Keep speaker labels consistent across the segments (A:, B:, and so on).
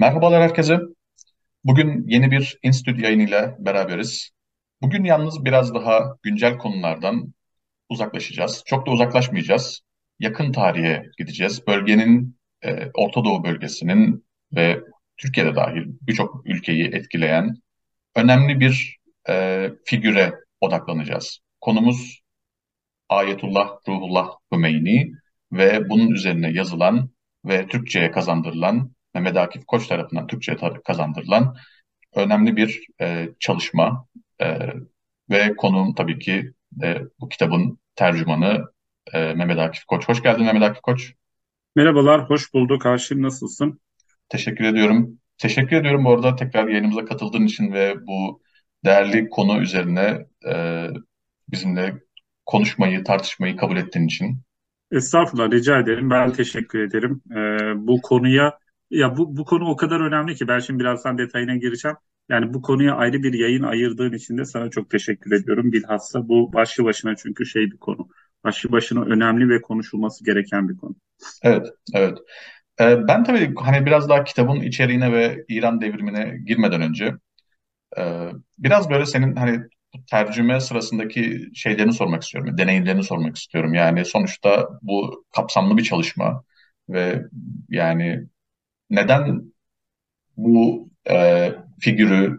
A: Merhabalar herkese. Bugün yeni bir Institü yayınıyla beraberiz. Bugün yalnız biraz daha güncel konulardan uzaklaşacağız. Çok da uzaklaşmayacağız. Yakın tarihe gideceğiz. Bölgenin, e, Orta Doğu bölgesinin ve Türkiye'de dahil birçok ülkeyi etkileyen önemli bir e, figüre odaklanacağız. Konumuz Ayetullah Ruhullah Hümeyni ve bunun üzerine yazılan ve Türkçe'ye kazandırılan Mehmet Akif Koç tarafından Türkçe'ye kazandırılan önemli bir e, çalışma e, ve konuğum tabii ki e, bu kitabın tercümanı e, Mehmet Akif Koç. Hoş geldin Mehmet Akif Koç.
B: Merhabalar, hoş bulduk. Haşim nasılsın?
A: Teşekkür ediyorum. Teşekkür ediyorum bu arada tekrar yayınımıza katıldığın için ve bu değerli konu üzerine e, bizimle konuşmayı, tartışmayı kabul ettiğin için.
B: Estağfurullah, rica ederim. Ben teşekkür ederim. Ee, bu konuya, ya bu, bu konu o kadar önemli ki ben şimdi birazdan detayına gireceğim. Yani bu konuya ayrı bir yayın ayırdığın için de sana çok teşekkür ediyorum. Bilhassa bu başlı başına çünkü şey bir konu. Başlı başına önemli ve konuşulması gereken bir konu.
A: Evet, evet. Ee, ben tabii hani biraz daha kitabın içeriğine ve İran devrimine girmeden önce e, biraz böyle senin hani tercüme sırasındaki şeylerini sormak istiyorum, deneyimlerini sormak istiyorum. Yani sonuçta bu kapsamlı bir çalışma ve yani neden bu e, figürü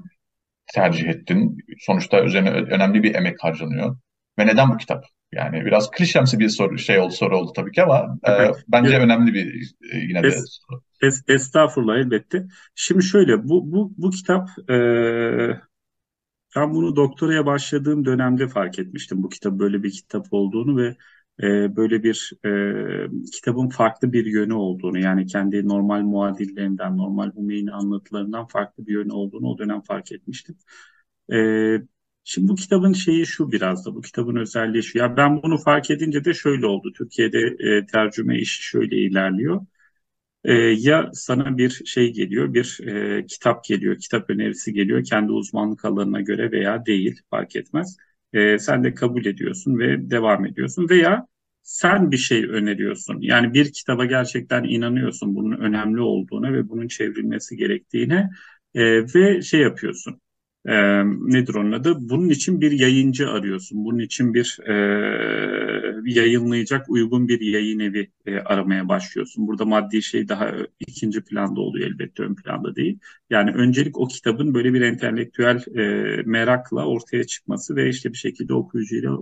A: tercih ettin? Sonuçta üzerine önemli bir emek harcanıyor. Ve neden bu kitap? Yani biraz klişemsi bir soru şey oldu soru oldu tabii ki ama e, bence evet. önemli bir e, yine de es, soru.
B: Es, estağfurullah elbette. Şimdi şöyle bu bu bu kitap e, ben bunu doktoraya başladığım dönemde fark etmiştim bu kitap böyle bir kitap olduğunu ve e, böyle bir e, kitabın farklı bir yönü olduğunu yani kendi normal muadillerinden, normal Hümeyni anlatılarından farklı bir yönü olduğunu o dönem fark etmiştim. E, şimdi bu kitabın şeyi şu biraz da bu kitabın özelliği şu. Ya ben bunu fark edince de şöyle oldu. Türkiye'de e, tercüme işi şöyle ilerliyor. E, ya sana bir şey geliyor, bir e, kitap geliyor, kitap önerisi geliyor kendi uzmanlık alanına göre veya değil fark etmez. E, sen de kabul ediyorsun ve devam ediyorsun veya sen bir şey öneriyorsun. Yani bir kitaba gerçekten inanıyorsun bunun önemli olduğuna ve bunun çevrilmesi gerektiğine e, ve şey yapıyorsun e, nedir onun adı? Bunun için bir yayıncı arıyorsun. Bunun için bir e, yayınlayacak uygun bir yayın evi e, aramaya başlıyorsun. Burada maddi şey daha ikinci planda oluyor elbette ön planda değil. Yani öncelik o kitabın böyle bir entelektüel e, merakla ortaya çıkması ve işte bir şekilde okuyucuyla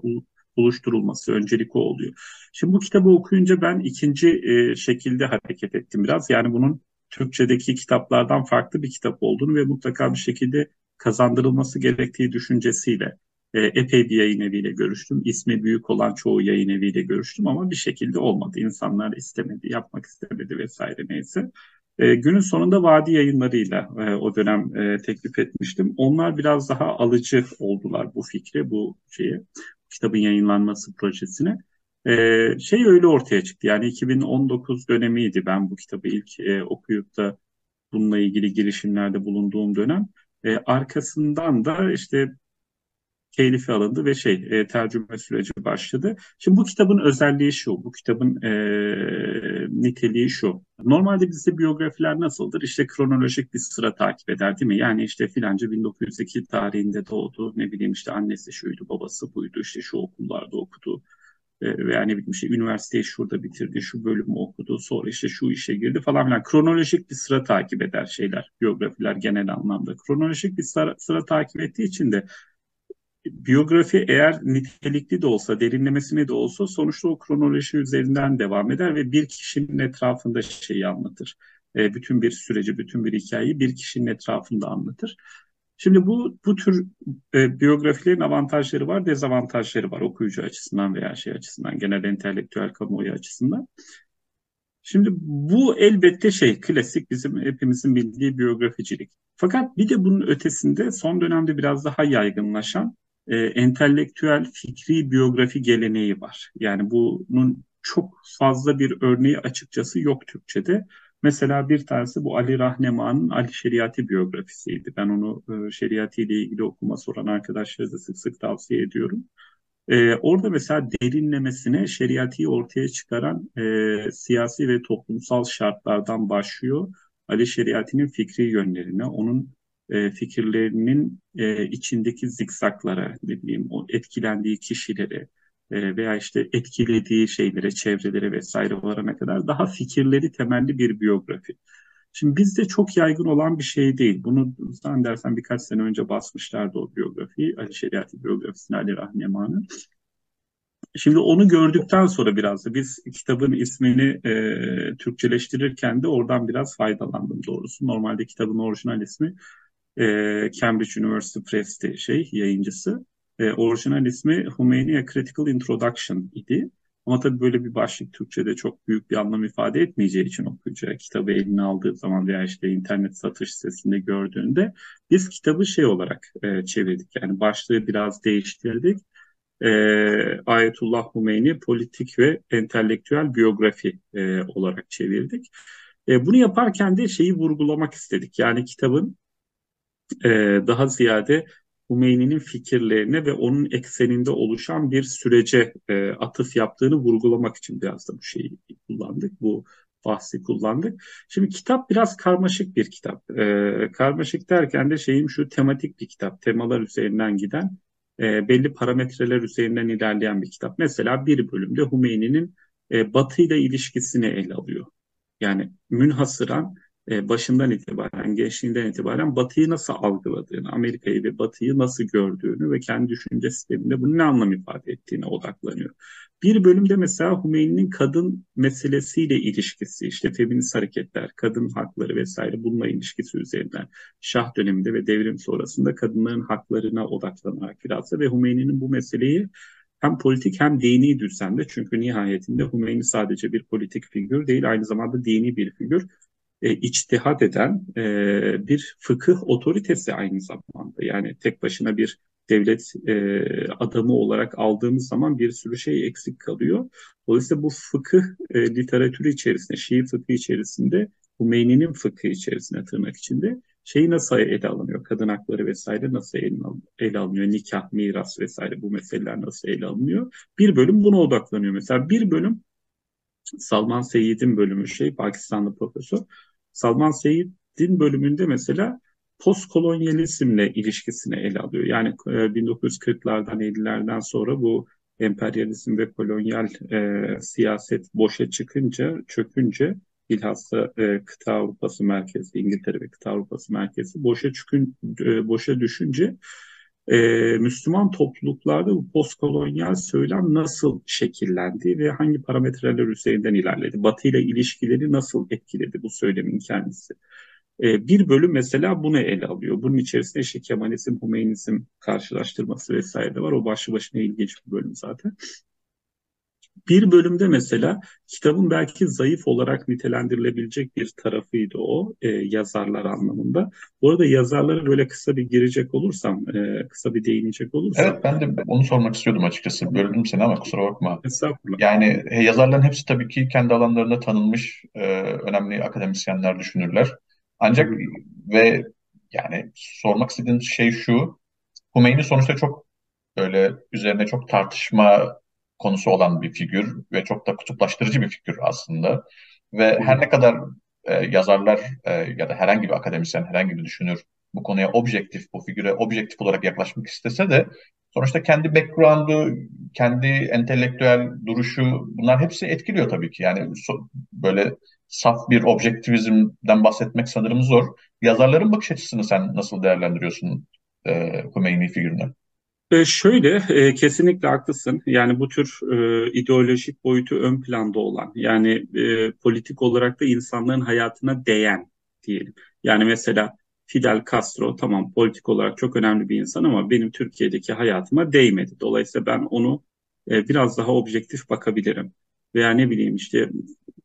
B: buluşturulması öncelik o oluyor. Şimdi bu kitabı okuyunca ben ikinci e, şekilde hareket ettim biraz. Yani bunun Türkçedeki kitaplardan farklı bir kitap olduğunu ve mutlaka bir şekilde kazandırılması gerektiği düşüncesiyle e, epey bir yayın eviyle görüştüm. İsmi büyük olan çoğu yayın eviyle görüştüm ama bir şekilde olmadı. İnsanlar istemedi, yapmak istemedi vesaire neyse. E, günün sonunda Vadi yayınlarıyla e, o dönem e, teklif etmiştim. Onlar biraz daha alıcı oldular bu fikre, bu şeyi, kitabın yayınlanması projesine. E, şey öyle ortaya çıktı. Yani 2019 dönemiydi ben bu kitabı ilk e, okuyup da bununla ilgili girişimlerde bulunduğum dönem. E, arkasından da işte telifi alındı ve şey e, tercüme süreci başladı. Şimdi bu kitabın özelliği şu, bu kitabın e, niteliği şu. Normalde bizde biyografiler nasıldır? İşte kronolojik bir sıra takip eder değil mi? Yani işte filanca 1902 tarihinde doğdu, ne bileyim işte annesi şuydu, babası buydu, işte şu okullarda okudu, e, veya ne bileyim işte üniversiteyi şurada bitirdi, şu bölümü okudu, sonra işte şu işe girdi falan filan. Kronolojik bir sıra takip eder şeyler, biyografiler genel anlamda. Kronolojik bir sıra, sıra takip ettiği için de biyografi eğer nitelikli de olsa, derinlemesine de olsa sonuçta o kronoloji üzerinden devam eder ve bir kişinin etrafında şeyi anlatır. E, bütün bir süreci, bütün bir hikayeyi bir kişinin etrafında anlatır. Şimdi bu bu tür e, biyografilerin avantajları var, dezavantajları var okuyucu açısından veya şey açısından, genel entelektüel kamuoyu açısından. Şimdi bu elbette şey klasik bizim hepimizin bildiği biyograficilik. Fakat bir de bunun ötesinde son dönemde biraz daha yaygınlaşan e, entelektüel fikri biyografi geleneği var. Yani bunun çok fazla bir örneği açıkçası yok Türkçe'de. Mesela bir tanesi bu Ali Rahneman'ın Ali Şeriati biyografisiydi. Ben onu e, şeriatı ile ilgili okuma soran arkadaşlara da sık sık tavsiye ediyorum. E, orada mesela derinlemesine şeriatı ortaya çıkaran e, siyasi ve toplumsal şartlardan başlıyor. Ali Şeriati'nin fikri yönlerine, onun e, fikirlerinin e, içindeki zikzaklara, ne bileyim, o etkilendiği kişilere e, veya işte etkilediği şeylere, çevrelere vesaire varana kadar daha fikirleri temelli bir biyografi. Şimdi bizde çok yaygın olan bir şey değil. Bunu zannedersem birkaç sene önce basmışlardı o biyografiyi. Ali Şeriat'i biyografisini Ali Rahmi. Şimdi onu gördükten sonra biraz da biz kitabın ismini e, Türkçeleştirirken de oradan biraz faydalandım doğrusu. Normalde kitabın orijinal ismi e, Cambridge University Press'ti şey yayıncısı. E, orijinal ismi Humani'a Critical Introduction idi. Ama tabii böyle bir başlık Türkçe'de çok büyük bir anlam ifade etmeyeceği için okuyucu kitabı eline aldığı zaman veya işte internet satış sitesinde gördüğünde biz kitabı şey olarak e, çevirdik. Yani başlığı biraz değiştirdik. E, Ayetullah Humeyni politik ve entelektüel biyografi e, olarak çevirdik. E, bunu yaparken de şeyi vurgulamak istedik. Yani kitabın e, daha ziyade Hümeyni'nin fikirlerine ve onun ekseninde oluşan bir sürece e, atıf yaptığını vurgulamak için biraz da bu şeyi kullandık. Bu bahsi kullandık. Şimdi kitap biraz karmaşık bir kitap. E, karmaşık derken de şeyim şu tematik bir kitap. Temalar üzerinden giden e, belli parametreler üzerinden ilerleyen bir kitap. Mesela bir bölümde Hümeyni'nin e, Batı ilişkisini ele alıyor. Yani münhasıran e, başından itibaren, gençliğinden itibaren Batı'yı nasıl algıladığını, Amerika'yı ve Batı'yı nasıl gördüğünü ve kendi düşünce sisteminde bunun ne anlam ifade ettiğine odaklanıyor. Bir bölümde mesela Hümeyni'nin kadın meselesiyle ilişkisi, işte feminist hareketler, kadın hakları vesaire bununla ilişkisi üzerinden Şah döneminde ve devrim sonrasında kadınların haklarına odaklanarak biraz da ve Hümeyni'nin bu meseleyi hem politik hem dini düzende çünkü nihayetinde Hümeyni sadece bir politik figür değil aynı zamanda dini bir figür e, içtihat eden e, bir fıkıh otoritesi aynı zamanda. Yani tek başına bir devlet e, adamı olarak aldığımız zaman bir sürü şey eksik kalıyor. Dolayısıyla bu fıkıh e, literatürü içerisinde, Şii fıkıh içerisinde, Hümeyni'nin fıkıh içerisinde tırnak içinde şeyi nasıl ele alınıyor? Kadın hakları vesaire nasıl ele, ele alınıyor? Nikah, miras vesaire bu meseleler nasıl ele alınıyor? Bir bölüm buna odaklanıyor. Mesela bir bölüm Salman Seyyid'in bölümü şey Pakistanlı profesör. Salman Seyyid'in bölümünde mesela postkolonyalizmle ilişkisini ele alıyor. Yani 1940'lardan e, 50'lerden sonra bu emperyalizm ve kolonyal e, siyaset boşa çıkınca, çökünce bilhassa e, kıta Avrupası merkezi, İngiltere ve kıta Avrupası merkezi boşa, çıkın, e, boşa düşünce e, Müslüman topluluklarda bu postkolonyal söylem nasıl şekillendi ve hangi parametreler üzerinden ilerledi? Batı ile ilişkileri nasıl etkiledi bu söylemin kendisi? E, bir bölüm mesela bunu ele alıyor. Bunun içerisinde işte Kemalizm, Hümeynizm karşılaştırması vesaire de var. O başlı başına ilginç bir bölüm zaten. Bir bölümde mesela kitabın belki zayıf olarak nitelendirilebilecek bir tarafıydı o e, yazarlar anlamında. Bu arada yazarlara böyle kısa bir girecek olursam, e, kısa bir değinecek olursam.
A: Evet ben de onu sormak istiyordum açıkçası. Böldüm seni ama kusura bakma.
B: Estağfurullah.
A: Yani e, yazarların hepsi tabii ki kendi alanlarında tanınmış e, önemli akademisyenler, düşünürler. Ancak ve yani sormak istediğim şey şu. Hümeyni sonuçta çok böyle üzerine çok tartışma konusu olan bir figür ve çok da kutuplaştırıcı bir figür aslında. Ve her ne kadar e, yazarlar e, ya da herhangi bir akademisyen, herhangi bir düşünür bu konuya objektif, bu figüre objektif olarak yaklaşmak istese de sonuçta kendi background'u, kendi entelektüel duruşu bunlar hepsi etkiliyor tabii ki. Yani so, böyle saf bir objektivizmden bahsetmek sanırım zor. Yazarların bakış açısını sen nasıl değerlendiriyorsun e, Hümeyni figürüne?
B: E, şöyle, e, kesinlikle haklısın. Yani bu tür e, ideolojik boyutu ön planda olan, yani e, politik olarak da insanların hayatına değen diyelim. Yani mesela Fidel Castro tamam politik olarak çok önemli bir insan ama benim Türkiye'deki hayatıma değmedi. Dolayısıyla ben onu e, biraz daha objektif bakabilirim. Veya ne bileyim işte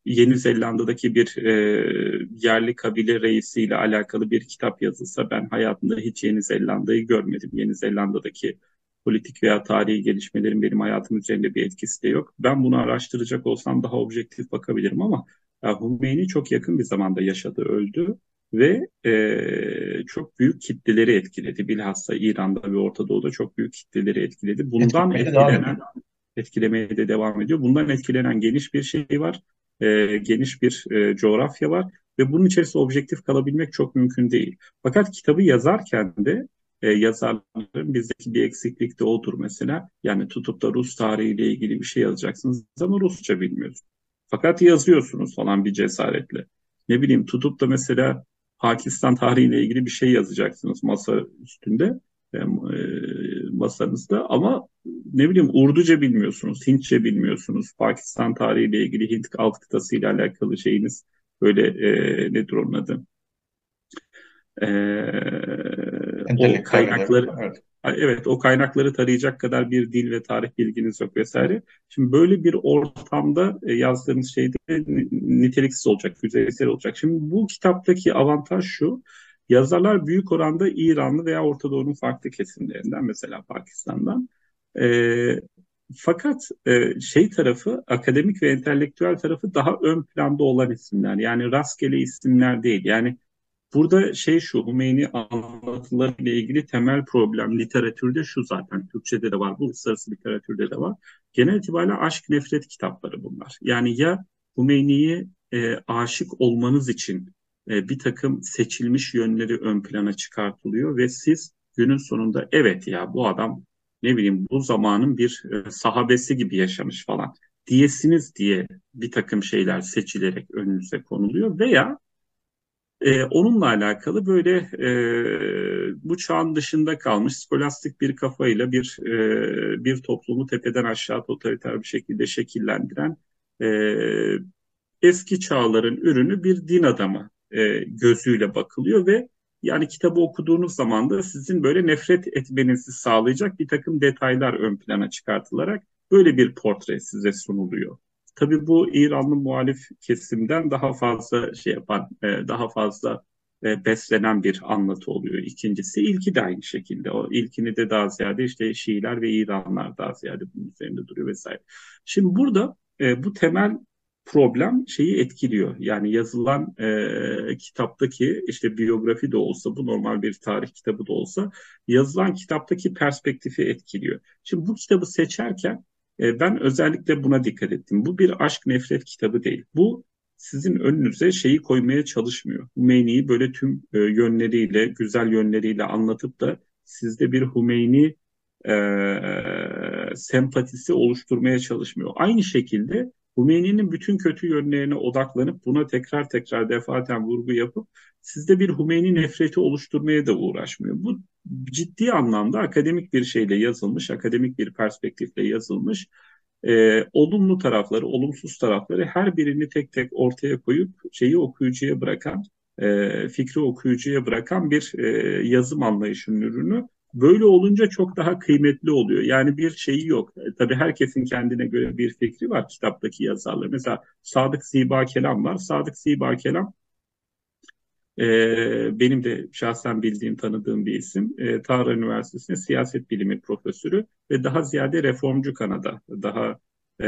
B: Yeni Zelanda'daki bir e, yerli kabile reisiyle alakalı bir kitap yazılsa ben hayatımda hiç Yeni Zelanda'yı görmedim. Yeni Zelanda'daki politik veya tarihi gelişmelerin benim hayatım üzerinde bir etkisi de yok. Ben bunu araştıracak olsam daha objektif bakabilirim ama ya, Hümeyni çok yakın bir zamanda yaşadı, öldü ve e, çok büyük kitleleri etkiledi. Bilhassa İran'da ve Orta Doğu'da çok büyük kitleleri etkiledi. Bundan etkilenen, etkilemeye de devam ediyor. Bundan etkilenen geniş bir şey var. E, geniş bir e, coğrafya var ve bunun içerisinde objektif kalabilmek çok mümkün değil. Fakat kitabı yazarken de e, yazarların bizdeki bir eksiklik de odur mesela. Yani tutup da Rus tarihiyle ilgili bir şey yazacaksınız ama Rusça bilmiyorsunuz. Fakat yazıyorsunuz falan bir cesaretle. Ne bileyim tutup da mesela Pakistan tarihiyle ilgili bir şey yazacaksınız masa üstünde e, e, masanızda ama ne bileyim Urduca bilmiyorsunuz, Hintçe bilmiyorsunuz, Pakistan tarihiyle ilgili Hint alt kıtası ile alakalı şeyiniz böyle e, nedir onun adı? E, o kaynakları evet. evet o kaynakları tarayacak kadar bir dil ve tarih bilginiz yok vesaire. Şimdi böyle bir ortamda e, yazdığınız şey de niteliksiz olacak, yüzeysel olacak. Şimdi bu kitaptaki avantaj şu. Yazarlar büyük oranda İranlı veya Orta Doğu'nun farklı kesimlerinden mesela Pakistan'dan. E, fakat e, şey tarafı akademik ve entelektüel tarafı daha ön planda olan isimler. Yani rastgele isimler değil. Yani burada şey şu Hümeyni anlatıları ile ilgili temel problem literatürde şu zaten. Türkçe'de de var, uluslararası literatürde de var. Genel itibariyle aşk nefret kitapları bunlar. Yani ya Hümeyni'ye e, aşık olmanız için e, bir takım seçilmiş yönleri ön plana çıkartılıyor ve siz günün sonunda evet ya bu adam ne bileyim bu zamanın bir e, sahabesi gibi yaşamış falan diyesiniz diye bir takım şeyler seçilerek önünüze konuluyor veya e, onunla alakalı böyle e, bu çağın dışında kalmış skolastik bir kafayla bir e, bir toplumu tepeden aşağı totaliter bir şekilde şekillendiren e, eski çağların ürünü bir din adamı e, gözüyle bakılıyor ve yani kitabı okuduğunuz zaman da sizin böyle nefret etmenizi sağlayacak bir takım detaylar ön plana çıkartılarak böyle bir portre size sunuluyor. Tabii bu İranlı muhalif kesimden daha fazla şey yapan, e, daha fazla e, beslenen bir anlatı oluyor. İkincisi ilki de aynı şekilde. O ilkini de daha ziyade işte Şiiler ve İranlar daha ziyade bunun üzerinde duruyor vesaire. Şimdi burada e, bu temel problem şeyi etkiliyor. Yani yazılan e, kitaptaki işte biyografi de olsa bu normal bir tarih kitabı da olsa yazılan kitaptaki perspektifi etkiliyor. Şimdi bu kitabı seçerken e, ben özellikle buna dikkat ettim. Bu bir aşk nefret kitabı değil. Bu sizin önünüze şeyi koymaya çalışmıyor. Hümeyni'yi böyle tüm e, yönleriyle, güzel yönleriyle anlatıp da sizde bir Hümeyni e, sempatisi oluşturmaya çalışmıyor. Aynı şekilde Hümeyni'nin bütün kötü yönlerine odaklanıp buna tekrar tekrar defaten vurgu yapıp sizde bir Hümeyni nefreti oluşturmaya da uğraşmıyor. Bu ciddi anlamda akademik bir şeyle yazılmış, akademik bir perspektifle yazılmış. E, olumlu tarafları, olumsuz tarafları her birini tek tek ortaya koyup şeyi okuyucuya bırakan, e, fikri okuyucuya bırakan bir e, yazım anlayışının ürünü. Böyle olunca çok daha kıymetli oluyor. Yani bir şeyi yok. E, tabii herkesin kendine göre bir fikri var kitaptaki yazarlar. Mesela Sadık Ziba Kelam var. Sadık Ziba Kelam e, benim de şahsen bildiğim, tanıdığım bir isim. E, Tahran Üniversitesi'nde siyaset bilimi profesörü ve daha ziyade reformcu kanada, daha e,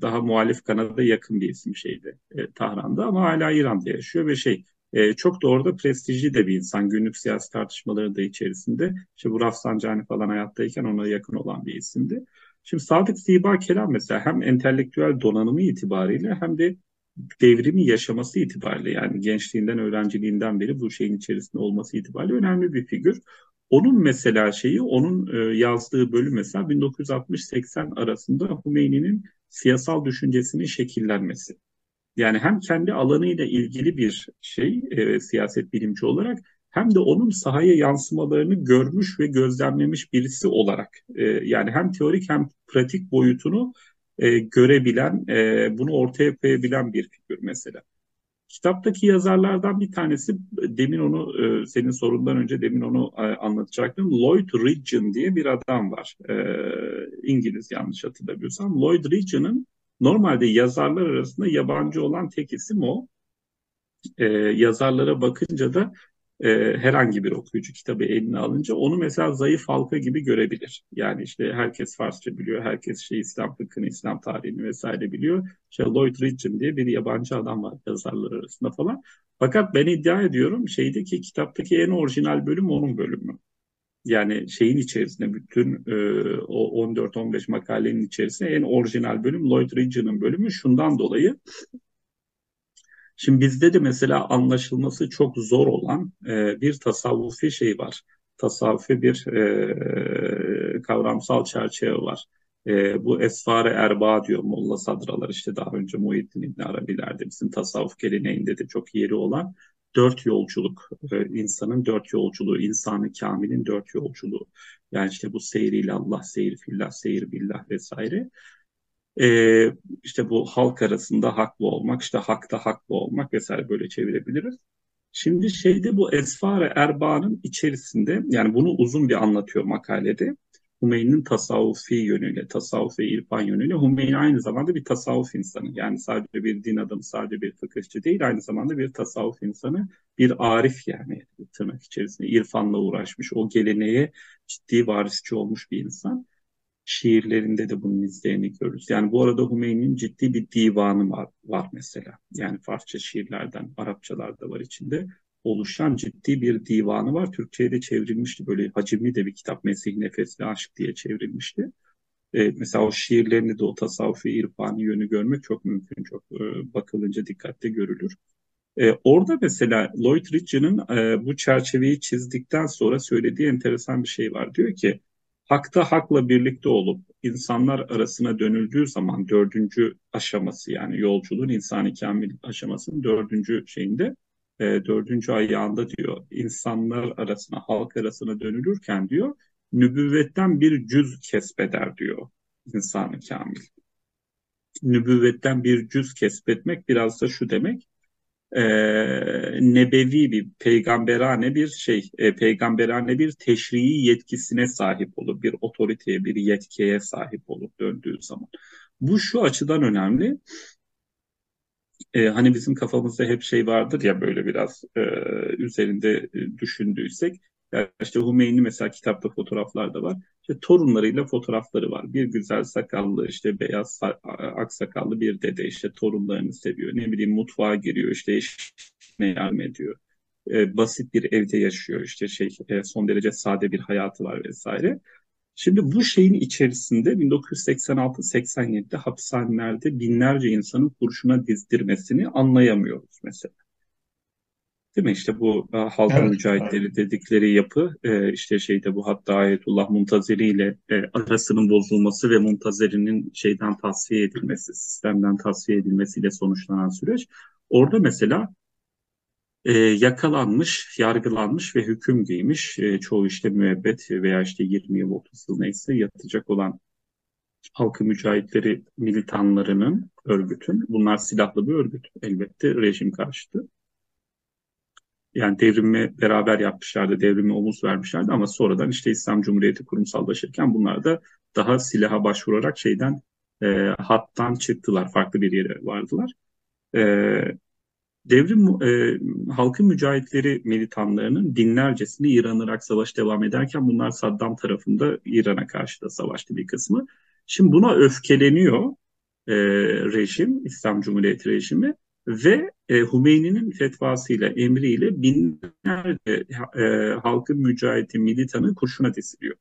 B: daha muhalif kanada yakın bir isim şeydi e, Tahran'da ama hala İran'da yaşıyor ve şey e, çok da prestijli de bir insan. Günlük siyasi tartışmaları da içerisinde. İşte bu Rafsanjani falan hayattayken ona yakın olan bir isimdi. Şimdi Sadık Ziba Kelam mesela hem entelektüel donanımı itibariyle hem de devrimi yaşaması itibariyle yani gençliğinden, öğrenciliğinden beri bu şeyin içerisinde olması itibariyle önemli bir figür. Onun mesela şeyi, onun e, yazdığı bölüm mesela 1960-80 arasında Hümeyni'nin siyasal düşüncesinin şekillenmesi. Yani hem kendi alanıyla ilgili bir şey e, siyaset bilimci olarak hem de onun sahaya yansımalarını görmüş ve gözlemlemiş birisi olarak e, yani hem teorik hem pratik boyutunu e, görebilen, e, bunu ortaya koyabilen bir figür mesela. Kitaptaki yazarlardan bir tanesi, demin onu e, senin sorundan önce demin onu e, anlatacaktım. Lloyd Ridgeon diye bir adam var. E, İngiliz yanlış hatırlamıyorsam. Lloyd Ridgeon'ın Normalde yazarlar arasında yabancı olan tek isim o. Ee, yazarlara bakınca da e, herhangi bir okuyucu kitabı eline alınca onu mesela zayıf halka gibi görebilir. Yani işte herkes Farsça biliyor, herkes şey İslam fıkhını, İslam tarihini vesaire biliyor. İşte Lloyd Ridgeon diye bir yabancı adam var yazarlar arasında falan. Fakat ben iddia ediyorum şeydeki kitaptaki en orijinal bölüm onun bölümü yani şeyin içerisinde bütün e, o 14-15 makalenin içerisinde en orijinal bölüm Lloyd Ridgeon'ın bölümü şundan dolayı Şimdi bizde de mesela anlaşılması çok zor olan e, bir tasavvufi şey var. Tasavvufi bir e, kavramsal çerçeve var. E, bu Esfare Erba diyor Molla Sadralar işte daha önce Muhyiddin İbni Arabiler'de bizim tasavvuf geleneğinde de çok yeri olan dört yolculuk, e, insanın dört yolculuğu, insanı kamilin dört yolculuğu. Yani işte bu seyriyle Allah, seyir fillah, seyir billah vesaire. E, işte bu halk arasında haklı olmak, işte hakta haklı olmak vesaire böyle çevirebiliriz. Şimdi şeyde bu Esfare Erba'nın içerisinde yani bunu uzun bir anlatıyor makalede. Hümeyni'nin tasavvufi yönüyle, tasavvuf ve irfan yönüyle Hümeyni aynı zamanda bir tasavvuf insanı. Yani sadece bir din adamı, sadece bir fıkıhçı değil, aynı zamanda bir tasavvuf insanı, bir arif yani tırnak içerisinde irfanla uğraşmış, o geleneğe ciddi varisçi olmuş bir insan. Şiirlerinde de bunun izlerini görürüz. Yani bu arada Hümeyni'nin ciddi bir divanı var, var mesela. Yani Farsça şiirlerden, Arapçalar da var içinde oluşan ciddi bir divanı var. Türkçe'ye de çevrilmişti. Böyle hacimli de bir kitap. Mesih Nefesli Aşk diye çevrilmişti. E, mesela o şiirlerini de o tasavvufi irfani yönü görmek çok mümkün. Çok e, bakılınca dikkatle görülür. E, orada mesela Lloyd Ridge'nin e, bu çerçeveyi çizdikten sonra söylediği enteresan bir şey var. Diyor ki hakta hakla birlikte olup insanlar arasına dönüldüğü zaman dördüncü aşaması yani yolculuğun insani kamil aşamasının dördüncü şeyinde e, dördüncü ayağında diyor insanlar arasına halk arasına dönülürken diyor nübüvvetten bir cüz kesbeder diyor insanı kamil. Nübüvvetten bir cüz kesbetmek biraz da şu demek e, nebevi bir peygamberane bir şey, e, peygamberane bir teşrii yetkisine sahip olur, bir otoriteye, bir yetkiye sahip olur döndüğü zaman. Bu şu açıdan önemli. E, hani bizim kafamızda hep şey vardır ya böyle biraz e, üzerinde düşündüysek. Yani işte Hümeyni mesela kitapta fotoğraflar da var. İşte torunlarıyla fotoğrafları var. Bir güzel sakallı işte beyaz aksakallı bir dede işte torunlarını seviyor. Ne bileyim mutfağa giriyor işte eşine yardım ediyor. E, basit bir evde yaşıyor işte şey e, son derece sade bir hayatı var vesaire. Şimdi bu şeyin içerisinde 1986-87'de hapishanelerde binlerce insanın kurşuna dizdirmesini anlayamıyoruz mesela. Değil mi? İşte bu e, halkın evet, mücahitleri dedikleri yapı e, işte şeyde bu hatta Ayetullah Muntazeri ile e, arasının bozulması ve Muntazeri'nin şeyden tasfiye edilmesi, sistemden tasfiye edilmesiyle sonuçlanan süreç. Orada mesela e, yakalanmış, yargılanmış ve hüküm giymiş. E, çoğu işte müebbet veya işte 20 yıl 30 yıl neyse yatacak olan halkı mücahitleri militanlarının örgütün, bunlar silahlı bir örgüt elbette rejim karşıtı. Yani devrimi beraber yapmışlardı, devrimi omuz vermişlerdi ama sonradan işte İslam Cumhuriyeti kurumsallaşırken bunlar da daha silaha başvurarak şeyden e, hattan çıktılar, farklı bir yere vardılar. E, devrim e, halkı mücahitleri militanlarının binlercesini İran-Irak savaşı devam ederken bunlar Saddam tarafında İran'a karşı da savaştı bir kısmı. Şimdi buna öfkeleniyor e, rejim, İslam Cumhuriyeti rejimi ve e, Hümeyni'nin fetvasıyla, emriyle binlerce e, halkın mücahidi militanı kurşuna diziliyor.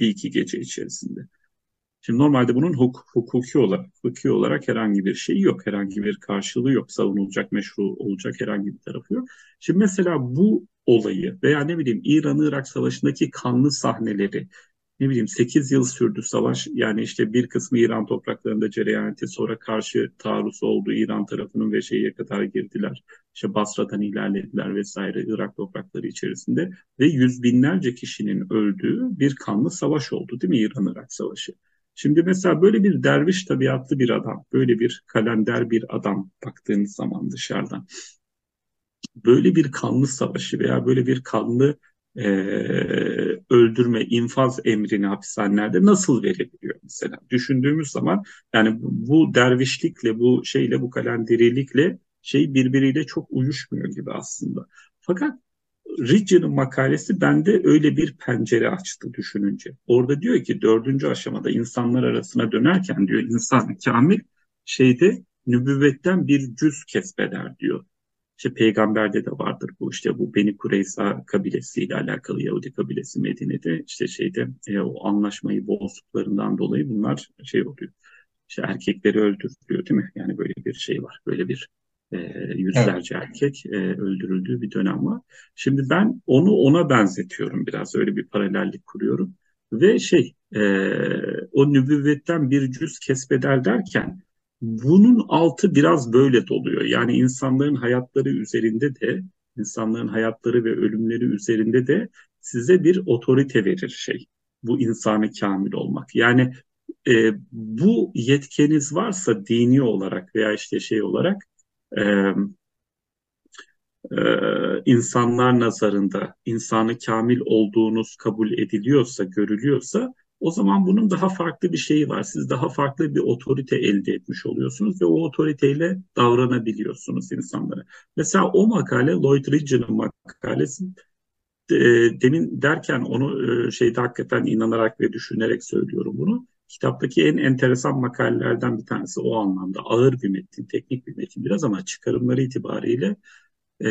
B: Bir iki gece içerisinde. Şimdi normalde bunun huk hukuki olarak, hukuki olarak herhangi bir şey yok. Herhangi bir karşılığı yok. Savunulacak, meşru olacak herhangi bir tarafı yok. Şimdi mesela bu olayı veya ne bileyim İran-Irak savaşındaki kanlı sahneleri ne bileyim 8 yıl sürdü savaş. Yani işte bir kısmı İran topraklarında cereyan etti. Sonra karşı taarruz oldu İran tarafının ve şeye kadar girdiler. İşte Basra'dan ilerlediler vesaire Irak toprakları içerisinde. Ve yüz binlerce kişinin öldüğü bir kanlı savaş oldu değil mi İran-Irak savaşı? Şimdi mesela böyle bir derviş tabiatlı bir adam, böyle bir kalender bir adam baktığınız zaman dışarıdan böyle bir kanlı savaşı veya böyle bir kanlı e, öldürme, infaz emrini hapishanelerde nasıl verebiliyor mesela? Düşündüğümüz zaman yani bu dervişlikle, bu şeyle, bu kalenderilikle şey birbiriyle çok uyuşmuyor gibi aslında. Fakat Ridge'nin makalesi bende öyle bir pencere açtı düşününce. Orada diyor ki dördüncü aşamada insanlar arasına dönerken diyor insan kamil şeyde nübüvvetten bir cüz kesbeder diyor. İşte peygamberde de vardır bu işte bu Beni Kureysa kabilesiyle alakalı Yahudi kabilesi Medine'de işte şeyde e, o anlaşmayı bozduklarından dolayı bunlar şey oluyor. İşte erkekleri öldürülüyor değil mi? Yani böyle bir şey var. Böyle bir e, yüzlerce evet. erkek e, öldürüldüğü bir dönem var. Şimdi ben onu ona benzetiyorum biraz öyle bir paralellik kuruyorum. Ve şey e, o nübüvvetten bir cüz kesbeder derken bunun altı biraz böyle doluyor. Yani insanların hayatları üzerinde de insanların hayatları ve ölümleri üzerinde de size bir otorite verir şey. Bu insanı kamil olmak. Yani e, bu yetkeniz varsa dini olarak veya işte şey olarak e, e, insanlar nazarında insanı kamil olduğunuz kabul ediliyorsa, görülüyorsa o zaman bunun daha farklı bir şeyi var. Siz daha farklı bir otorite elde etmiş oluyorsunuz ve o otoriteyle davranabiliyorsunuz insanlara. Mesela o makale Lloyd Ridge'nin makalesi e, demin derken onu e, şeyde hakikaten inanarak ve düşünerek söylüyorum bunu. Kitaptaki en enteresan makalelerden bir tanesi o anlamda. Ağır bir metin, teknik bir metin biraz ama çıkarımları itibariyle e,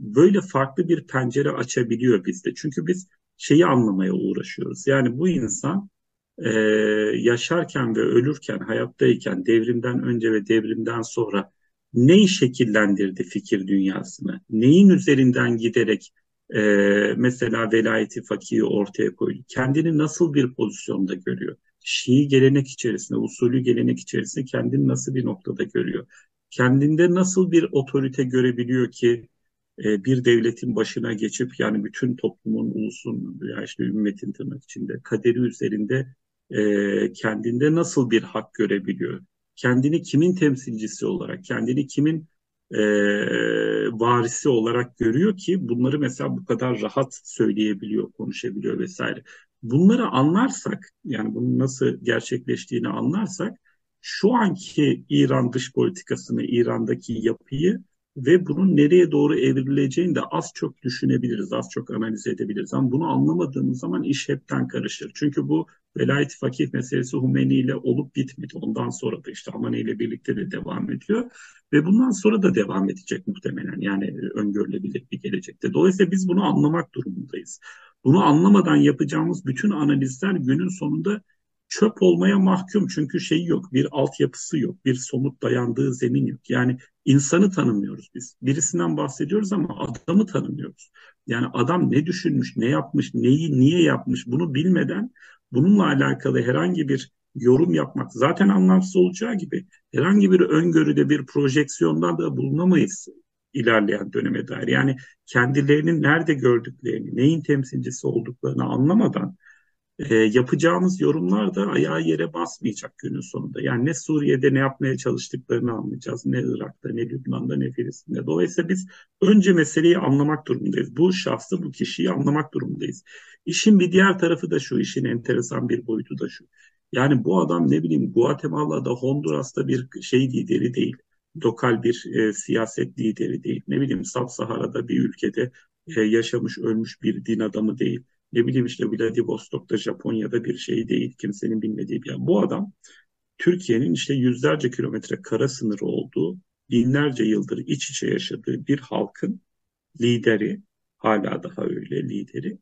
B: böyle farklı bir pencere açabiliyor bizde. Çünkü biz şeyi anlamaya uğraşıyoruz. Yani bu insan e, yaşarken ve ölürken, hayattayken, devrimden önce ve devrimden sonra neyi şekillendirdi fikir dünyasını? Neyin üzerinden giderek e, mesela velayeti fakihi ortaya koydu? Kendini nasıl bir pozisyonda görüyor? Şii gelenek içerisinde, usulü gelenek içerisinde kendini nasıl bir noktada görüyor? Kendinde nasıl bir otorite görebiliyor ki e, bir devletin başına geçip yani bütün toplumun, ulusun veya işte ümmetin tırnak içinde kaderi üzerinde e, kendinde nasıl bir hak görebiliyor? Kendini kimin temsilcisi olarak, kendini kimin e, varisi olarak görüyor ki bunları mesela bu kadar rahat söyleyebiliyor, konuşabiliyor vesaire. Bunları anlarsak, yani bunun nasıl gerçekleştiğini anlarsak, şu anki İran dış politikasını, İran'daki yapıyı ve bunun nereye doğru evrileceğini de az çok düşünebiliriz, az çok analiz edebiliriz. Ama bunu anlamadığımız zaman iş hepten karışır. Çünkü bu velayet fakih meselesi Hümeyni ile olup bitmedi. Ondan sonra da işte Amani ile birlikte de devam ediyor. Ve bundan sonra da devam edecek muhtemelen. Yani öngörülebilir bir gelecekte. Dolayısıyla biz bunu anlamak durumundayız. Bunu anlamadan yapacağımız bütün analizler günün sonunda çöp olmaya mahkum çünkü şey yok, bir altyapısı yok, bir somut dayandığı zemin yok. Yani insanı tanımıyoruz biz. Birisinden bahsediyoruz ama adamı tanımıyoruz. Yani adam ne düşünmüş, ne yapmış, neyi niye yapmış bunu bilmeden bununla alakalı herhangi bir yorum yapmak zaten anlamsız olacağı gibi herhangi bir öngörüde bir projeksiyondan da bulunamayız ilerleyen döneme dair. Yani kendilerinin nerede gördüklerini, neyin temsilcisi olduklarını anlamadan e, yapacağımız yorumlar da ayağı yere basmayacak günün sonunda. Yani ne Suriye'de ne yapmaya çalıştıklarını anlayacağız, ne Irak'ta, ne Lübnan'da, ne Filistin'de. Dolayısıyla biz önce meseleyi anlamak durumundayız. Bu şahsı, bu kişiyi anlamak durumundayız. İşin bir diğer tarafı da şu, işin enteresan bir boyutu da şu. Yani bu adam ne bileyim Guatemala'da, Honduras'ta bir şey lideri değil. Lokal bir e, siyaset lideri değil. Ne bileyim Sub-Sahara'da bir ülkede e, yaşamış, ölmüş bir din adamı değil ne bileyim işte Vladivostok'ta Japonya'da bir şey değil. Kimsenin bilmediği bir yer. Bu adam Türkiye'nin işte yüzlerce kilometre kara sınırı olduğu, binlerce yıldır iç içe yaşadığı bir halkın lideri, hala daha öyle lideri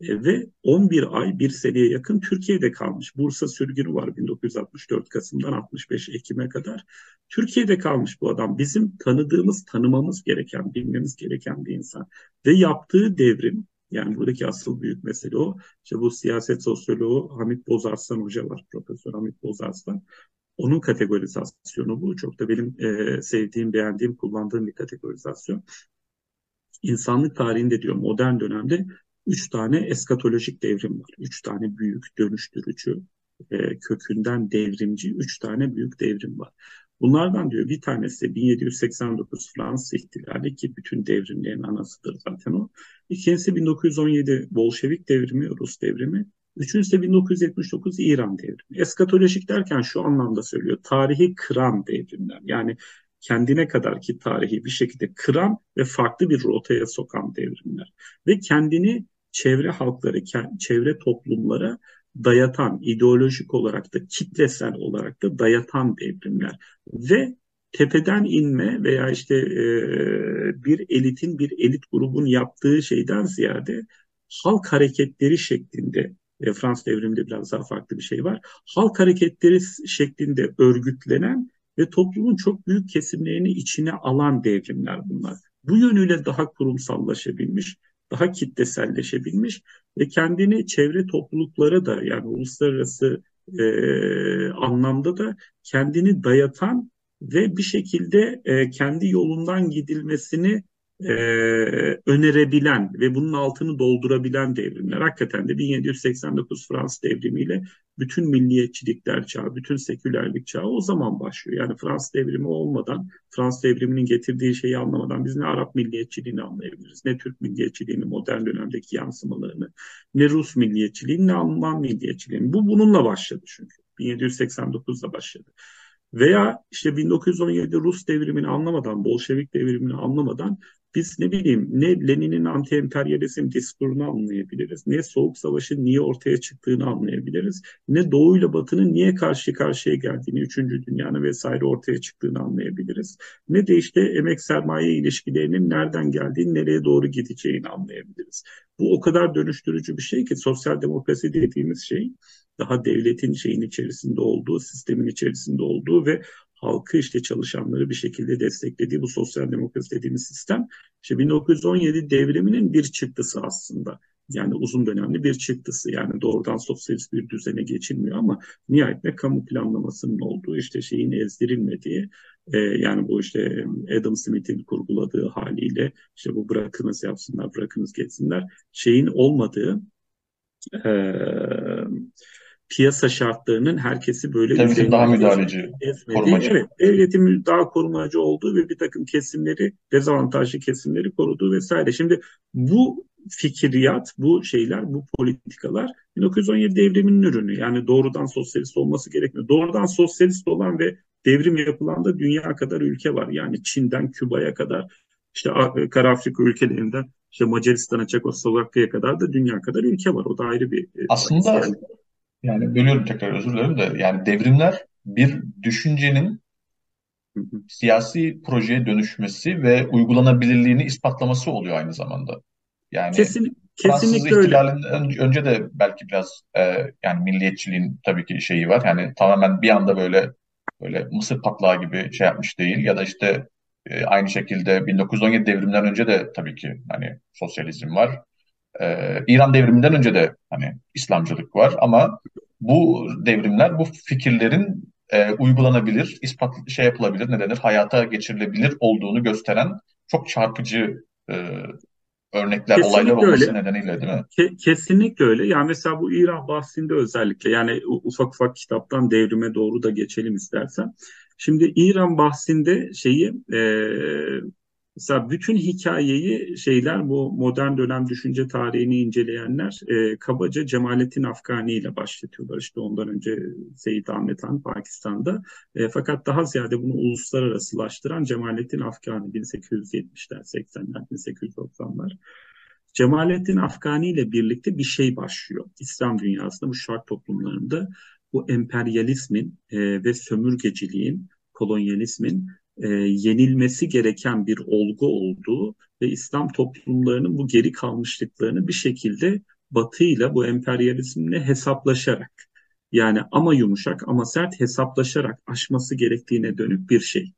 B: e, ve 11 ay, bir seneye yakın Türkiye'de kalmış. Bursa sürgünü var 1964 Kasım'dan 65 Ekim'e kadar. Türkiye'de kalmış bu adam. Bizim tanıdığımız, tanımamız gereken, bilmemiz gereken bir insan. Ve yaptığı devrim yani buradaki asıl büyük mesele o. İşte bu siyaset sosyoloğu Hamit Bozarslan Hoca var. Profesör Hamit Bozarslan. Onun kategorizasyonu bu. Çok da benim e, sevdiğim, beğendiğim, kullandığım bir kategorizasyon. İnsanlık tarihinde diyor modern dönemde üç tane eskatolojik devrim var. Üç tane büyük dönüştürücü, e, kökünden devrimci üç tane büyük devrim var. Bunlardan diyor bir tanesi 1789 Fransız ihtilali ki bütün devrimlerin anasıdır zaten o. İkincisi 1917 Bolşevik devrimi, Rus devrimi. Üçüncüsü de 1979 İran devrimi. Eskatolojik derken şu anlamda söylüyor. Tarihi kıran devrimler. Yani kendine kadar ki tarihi bir şekilde kıran ve farklı bir rotaya sokan devrimler. Ve kendini çevre halkları, çevre toplumlara dayatan, ideolojik olarak da kitlesel olarak da dayatan devrimler. Ve tepeden inme veya işte e, bir elitin, bir elit grubun yaptığı şeyden ziyade halk hareketleri şeklinde e, Fransız devriminde biraz daha farklı bir şey var. Halk hareketleri şeklinde örgütlenen ve toplumun çok büyük kesimlerini içine alan devrimler bunlar. Bu yönüyle daha kurumsallaşabilmiş, daha kitleselleşebilmiş ve kendini çevre topluluklara da yani uluslararası e, anlamda da kendini dayatan ve bir şekilde e, kendi yolundan gidilmesini e, önerebilen ve bunun altını doldurabilen devrimler. Hakikaten de 1789 Fransız devrimiyle bütün milliyetçilikler çağı, bütün sekülerlik çağı o zaman başlıyor. Yani Fransız devrimi olmadan, Fransız devriminin getirdiği şeyi anlamadan biz ne Arap milliyetçiliğini anlayabiliriz, ne Türk milliyetçiliğini, modern dönemdeki yansımalarını, ne Rus milliyetçiliğini, ne Alman milliyetçiliğini. Bu bununla başladı çünkü. 1789'da başladı. Veya işte 1917 Rus devrimini anlamadan, Bolşevik devrimini anlamadan biz ne bileyim ne Lenin'in anti-emperyalizm diskurunu anlayabiliriz, ne Soğuk Savaş'ın niye ortaya çıktığını anlayabiliriz, ne Doğu ile Batı'nın niye karşı karşıya geldiğini, Üçüncü Dünya'nın vesaire ortaya çıktığını anlayabiliriz. Ne de işte emek sermaye ilişkilerinin nereden geldiğini, nereye doğru gideceğini anlayabiliriz. Bu o kadar dönüştürücü bir şey ki sosyal demokrasi dediğimiz şey daha devletin şeyin içerisinde olduğu, sistemin içerisinde olduğu ve halkı işte çalışanları bir şekilde desteklediği bu sosyal demokrasi dediğimiz sistem işte 1917 devriminin bir çıktısı aslında. Yani uzun dönemli bir çıktısı yani doğrudan sosyalist bir düzene geçilmiyor ama nihayetinde kamu planlamasının olduğu işte şeyin ezdirilmediği e, yani bu işte Adam Smith'in kurguladığı haliyle işte bu bırakınız yapsınlar bırakınız geçsinler şeyin olmadığı e, piyasa şartlarının herkesi böyle
A: Devletin daha müdahaleci, korumacı.
B: Evet, devletin daha korumacı olduğu ve bir takım kesimleri, dezavantajlı kesimleri koruduğu vesaire. Şimdi bu fikriyat, bu şeyler, bu politikalar 1917 devriminin ürünü. Yani doğrudan sosyalist olması gerekmiyor. Doğrudan sosyalist olan ve devrim yapılan da dünya kadar ülke var. Yani Çin'den Küba'ya kadar, işte Kara Afrika ülkelerinden işte Macaristan'a, Çekoslovakya'ya kadar da dünya kadar ülke var. O da ayrı bir
A: e, aslında yani. Yani bölüyorum tekrar özür dilerim de yani devrimler bir düşüncenin siyasi projeye dönüşmesi ve uygulanabilirliğini ispatlaması oluyor aynı zamanda. Yani
B: Kesin,
A: Fransız
B: kesinlikle
A: ihtilalinden önce de belki biraz e, yani milliyetçiliğin tabii ki şeyi var. Yani tamamen bir anda böyle böyle Mısır patlağı gibi şey yapmış değil ya da işte e, aynı şekilde 1917 devrimden önce de tabii ki hani sosyalizm var. Ee, İran devriminden önce de hani İslamcılık var ama bu devrimler bu fikirlerin e, uygulanabilir, ispat şey yapılabilir, ne denir, hayata geçirilebilir olduğunu gösteren çok çarpıcı e, örnekler, Kesinlikle olaylar olması öyle. nedeniyle değil mi?
B: Ke- kesinlikle öyle. Yani mesela bu İran bahsinde özellikle yani ufak ufak kitaptan devrime doğru da geçelim istersen. Şimdi İran bahsinde şeyi e, Mesela bütün hikayeyi şeyler bu modern dönem düşünce tarihini inceleyenler e, kabaca Cemalettin Afgani ile başlatıyorlar. İşte ondan önce Seyit Ahmet Han Pakistan'da. E, fakat daha ziyade bunu uluslararasılaştıran Cemalettin Afgani 1870'ler, 80'ler, 1890'lar. Cemalettin Afgani ile birlikte bir şey başlıyor. İslam dünyasında bu şark toplumlarında bu emperyalizmin e, ve sömürgeciliğin, kolonyalizmin e, yenilmesi gereken bir olgu olduğu ve İslam toplumlarının bu geri kalmışlıklarını bir şekilde Batı ile bu emperyalizmle hesaplaşarak yani ama yumuşak ama sert hesaplaşarak aşması gerektiğine dönük bir şey.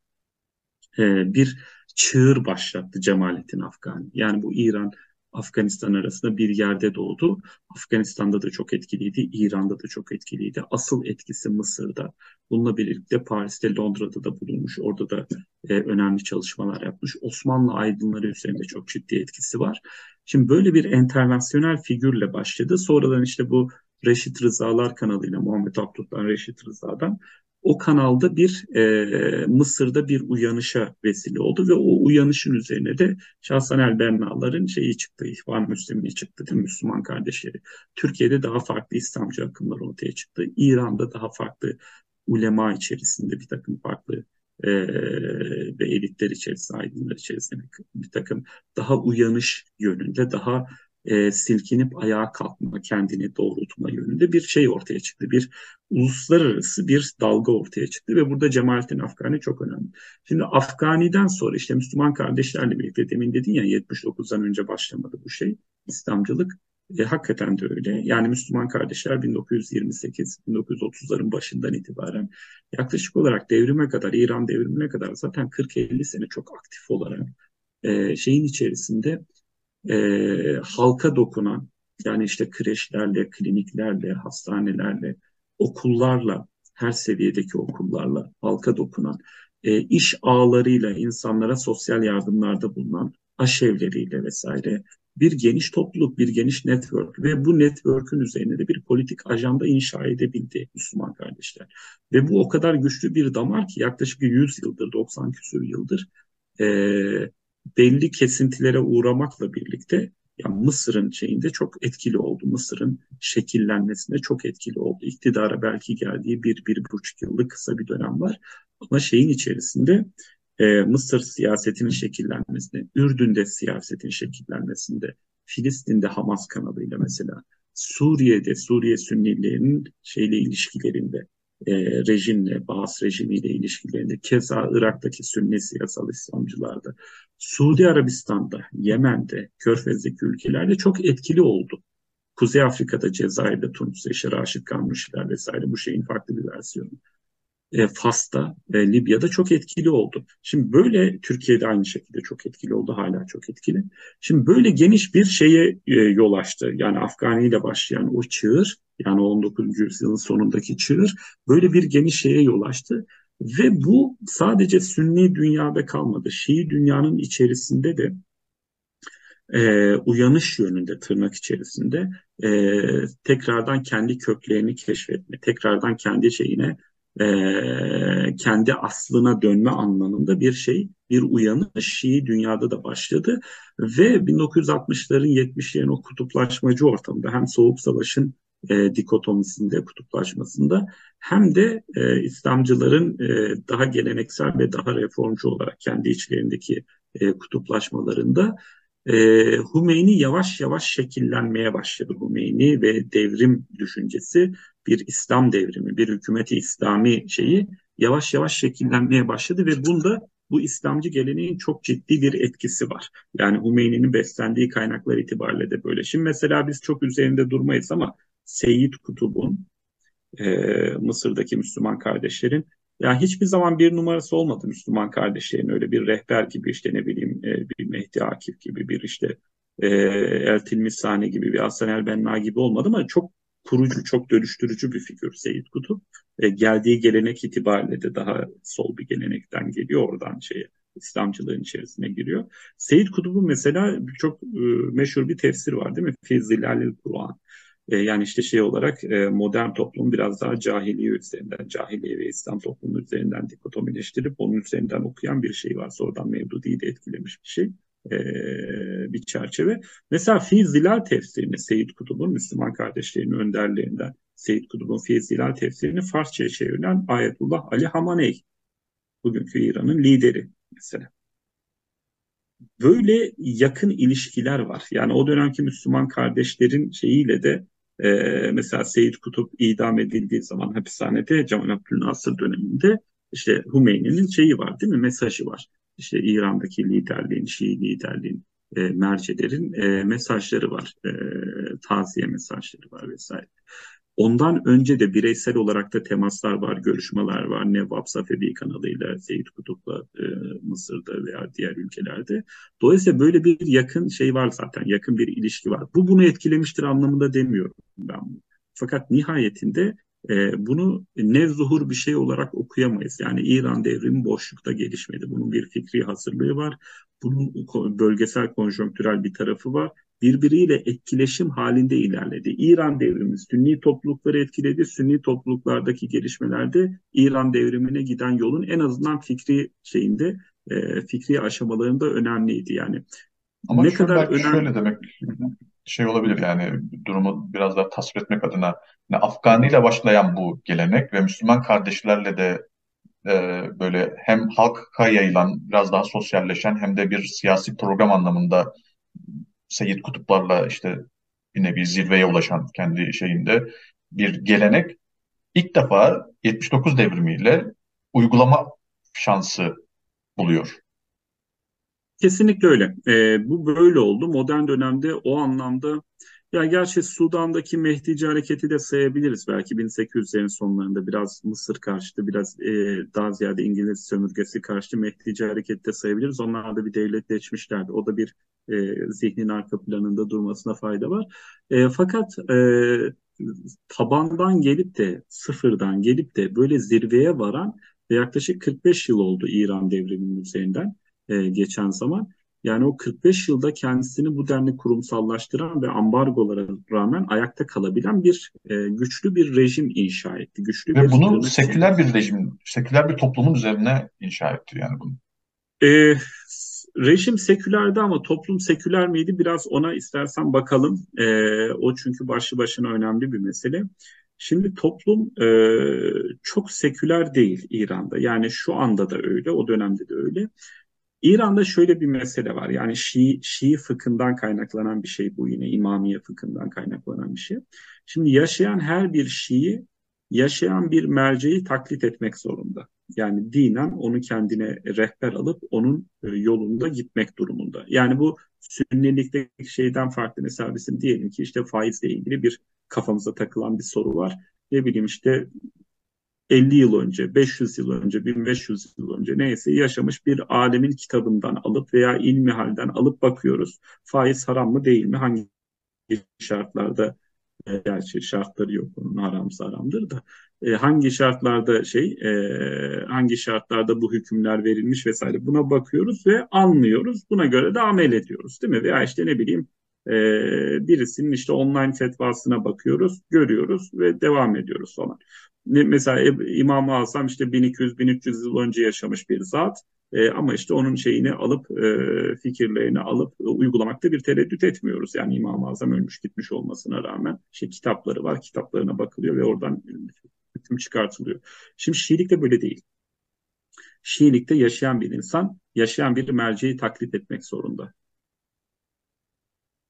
B: E, bir çığır başlattı Cemalettin Afgani. Yani bu İran Afganistan arasında bir yerde doğdu. Afganistan'da da çok etkiliydi, İran'da da çok etkiliydi. Asıl etkisi Mısır'da. Bununla birlikte Paris'te, Londra'da da bulunmuş. Orada da e, önemli çalışmalar yapmış. Osmanlı aydınları üzerinde çok ciddi etkisi var. Şimdi böyle bir internasyonel figürle başladı. Sonradan işte bu Reşit Rızalar kanalıyla Muhammed Abdullah Reşit Rıza'dan o kanalda bir e, Mısır'da bir uyanışa vesile oldu ve o uyanışın üzerine de Şahsan el Benna'ların şeyi çıktı, İhvan Müslümanı çıktı, değil mi? Müslüman kardeşleri. Türkiye'de daha farklı İslamcı akımlar ortaya çıktı. İran'da daha farklı ulema içerisinde bir takım farklı e, ve elitler içerisinde, aydınlar içerisinde bir takım daha uyanış yönünde, daha e, silkinip ayağa kalkma, kendini doğrultma yönünde bir şey ortaya çıktı. Bir uluslararası bir dalga ortaya çıktı ve burada Cemalettin Afgani çok önemli. Şimdi Afgani'den sonra işte Müslüman kardeşlerle birlikte demin dedin ya 79'dan önce başlamadı bu şey İslamcılık. E, hakikaten de öyle. Yani Müslüman kardeşler 1928-1930'ların başından itibaren yaklaşık olarak devrime kadar, İran devrimine kadar zaten 40-50 sene çok aktif olarak e, şeyin içerisinde e, halka dokunan, yani işte kreşlerle, kliniklerle, hastanelerle, okullarla, her seviyedeki okullarla halka dokunan, e, iş ağlarıyla insanlara sosyal yardımlarda bulunan, aşevleriyle vesaire bir geniş topluluk, bir geniş network ve bu network'ün üzerine de bir politik ajanda inşa edebildi Müslüman kardeşler. Ve bu o kadar güçlü bir damar ki yaklaşık 100 yıldır, 90 küsur yıldır e, belli kesintilere uğramakla birlikte yani Mısır'ın şeyinde çok etkili oldu. Mısır'ın şekillenmesinde çok etkili oldu. İktidara belki geldiği bir, bir buçuk yıllık kısa bir dönem var. Ama şeyin içerisinde e, Mısır siyasetinin şekillenmesinde, Ürdün'de siyasetin şekillenmesinde, Filistin'de Hamas kanalıyla mesela, Suriye'de Suriye Sünnilerinin şeyle ilişkilerinde, e, rejimle, Baas rejimiyle ilişkilerinde, keza Irak'taki Sünni siyasal İslamcılarda, Suudi Arabistan'da, Yemen'de, Körfez'deki ülkelerde çok etkili oldu. Kuzey Afrika'da, Cezayir'de, Tunus'ta, işte Raşid vesaire bu şeyin farklı bir versiyonu e, Fas'ta, e, Libya'da çok etkili oldu. Şimdi böyle Türkiye'de aynı şekilde çok etkili oldu, hala çok etkili. Şimdi böyle geniş bir şeye e, yol açtı. Yani Afgani ile başlayan o çığır, yani 19. yüzyılın sonundaki çığır böyle bir geniş şeye yol açtı. Ve bu sadece Sünni dünyada kalmadı. Şii dünyanın içerisinde de e, uyanış yönünde tırnak içerisinde e, tekrardan kendi köklerini keşfetme, tekrardan kendi şeyine e, kendi aslına dönme anlamında bir şey, bir uyanış Şii dünyada da başladı. Ve 1960'ların 70'lerin o kutuplaşmacı ortamında hem Soğuk Savaş'ın e, dikotomisinde, kutuplaşmasında hem de e, İslamcıların e, daha geleneksel ve daha reformcu olarak kendi içlerindeki e, kutuplaşmalarında e, Hümeyni yavaş yavaş şekillenmeye başladı. Hümeyni ve devrim düşüncesi bir İslam devrimi, bir hükümeti İslami şeyi yavaş yavaş şekillenmeye başladı ve bunda bu İslamcı geleneğin çok ciddi bir etkisi var. Yani Hümeyni'nin beslendiği kaynaklar itibariyle de böyle. Şimdi mesela biz çok üzerinde durmayız ama Seyyid Kutub'un e, Mısır'daki Müslüman kardeşlerin ya hiçbir zaman bir numarası olmadı Müslüman kardeşlerin öyle bir rehber gibi işte ne bileyim e, bir Mehdi Akif gibi bir işte e, El Tilmisani gibi bir Hasan El Benna gibi olmadı ama çok kurucu, çok dönüştürücü bir figür Seyyid Kutup. E, geldiği gelenek itibariyle de daha sol bir gelenekten geliyor. Oradan şeye İslamcılığın içerisine giriyor. Seyyid Kutup'un mesela çok e, meşhur bir tefsir var değil mi? Fizzilalil Kur'an. E, yani işte şey olarak e, modern toplum biraz daha cahiliye üzerinden, cahiliye ve İslam toplumu üzerinden dikotomileştirip onun üzerinden okuyan bir şey var. Sonradan Mevdudi'yi de etkilemiş bir şey e, bir çerçeve. Mesela Fi Zilal tefsirini Seyyid Kutub'un Müslüman kardeşlerinin önderlerinden Seyyid Kutub'un Fi Zilal tefsirini Farsça'ya çevrilen Ayetullah Ali Hamaney. Bugünkü İran'ın lideri mesela. Böyle yakın ilişkiler var. Yani o dönemki Müslüman kardeşlerin şeyiyle de e, mesela Seyyid Kutup idam edildiği zaman hapishanede Cemal Abdülnasır döneminde işte Hümeyni'nin şeyi var değil mi? Mesajı var işte İran'daki liderliğin, Şii liderliğin, e, mercilerin e, mesajları var, e, taziye mesajları var vesaire. Ondan önce de bireysel olarak da temaslar var, görüşmeler var. Nevvab Safevi kanalıyla, Seyit Kutup'la e, Mısır'da veya diğer ülkelerde. Dolayısıyla böyle bir yakın şey var zaten, yakın bir ilişki var. Bu bunu etkilemiştir anlamında demiyorum ben. Fakat nihayetinde e, bunu ne zuhur bir şey olarak okuyamayız. Yani İran devrimi boşlukta gelişmedi. Bunun bir fikri hazırlığı var. Bunun bölgesel konjonktürel bir tarafı var. Birbiriyle etkileşim halinde ilerledi. İran devrimi Sünni toplulukları etkiledi. Sünni topluluklardaki gelişmelerde İran devrimine giden yolun en azından fikri şeyinde, e, fikri aşamalarında önemliydi. Yani
A: Ama ne kadar önemli... şöyle demek şey olabilir yani durumu biraz daha tasvir etmek adına yani Afgani ile başlayan bu gelenek ve Müslüman kardeşlerle de e, böyle hem halka yayılan biraz daha sosyalleşen hem de bir siyasi program anlamında Seyyid Kutuplarla işte bir nevi zirveye ulaşan kendi şeyinde bir gelenek ilk defa 79 devrimiyle uygulama şansı buluyor.
B: Kesinlikle öyle. E, bu böyle oldu. Modern dönemde o anlamda Ya gerçi Sudan'daki Mehdici hareketi de sayabiliriz. Belki 1800'lerin sonlarında biraz Mısır karşıtı, biraz e, daha ziyade İngiliz sömürgesi karşıtı Mehdici hareketi de sayabiliriz. Onlar da bir devletleşmişlerdi. O da bir e, zihnin arka planında durmasına fayda var. E, fakat e, tabandan gelip de sıfırdan gelip de böyle zirveye varan yaklaşık 45 yıl oldu İran devriminin üzerinden e, geçen zaman. Yani o 45 yılda kendisini bu denli kurumsallaştıran ve ambargolara rağmen ayakta kalabilen bir e, güçlü bir rejim inşa etti. Güçlü
A: Ve
B: bir
A: bunu seküler bir rejim, seküler bir toplumun üzerine inşa etti yani bunu.
B: E, rejim sekülerdi ama toplum seküler miydi? Biraz ona istersen bakalım. E, o çünkü başlı başına önemli bir mesele. Şimdi toplum e, çok seküler değil İran'da. Yani şu anda da öyle, o dönemde de öyle. İran'da şöyle bir mesele var. Yani Şii, Şii fıkhından kaynaklanan bir şey bu yine İmamiye fıkhından kaynaklanan bir şey. Şimdi yaşayan her bir Şii yaşayan bir merceği taklit etmek zorunda. Yani dinen onu kendine rehber alıp onun e, yolunda gitmek durumunda. Yani bu sünnilikteki şeyden farklı mesela bizim diyelim ki işte faizle ilgili bir kafamıza takılan bir soru var. Ne bileyim işte 50 yıl önce, 500 yıl önce, 1500 yıl önce neyse yaşamış bir alemin kitabından alıp veya ilmi halden alıp bakıyoruz. Faiz haram mı değil mi? Hangi şartlarda e, gerçi şartları yok onun haramsa haramdır da e, hangi şartlarda şey e, hangi şartlarda bu hükümler verilmiş vesaire buna bakıyoruz ve anlıyoruz. Buna göre de amel ediyoruz değil mi? Veya işte ne bileyim e, birisinin işte online fetvasına bakıyoruz, görüyoruz ve devam ediyoruz falan mesela İmam-ı Azam işte 1200-1300 yıl önce yaşamış bir zat e, ama işte onun şeyini alıp e, fikirlerini alıp e, uygulamakta bir tereddüt etmiyoruz. Yani İmam-ı Azam ölmüş gitmiş olmasına rağmen işte kitapları var kitaplarına bakılıyor ve oradan hüküm çıkartılıyor. Şimdi Şiilik de böyle değil. Şiilikte yaşayan bir insan yaşayan bir merceği taklit etmek zorunda.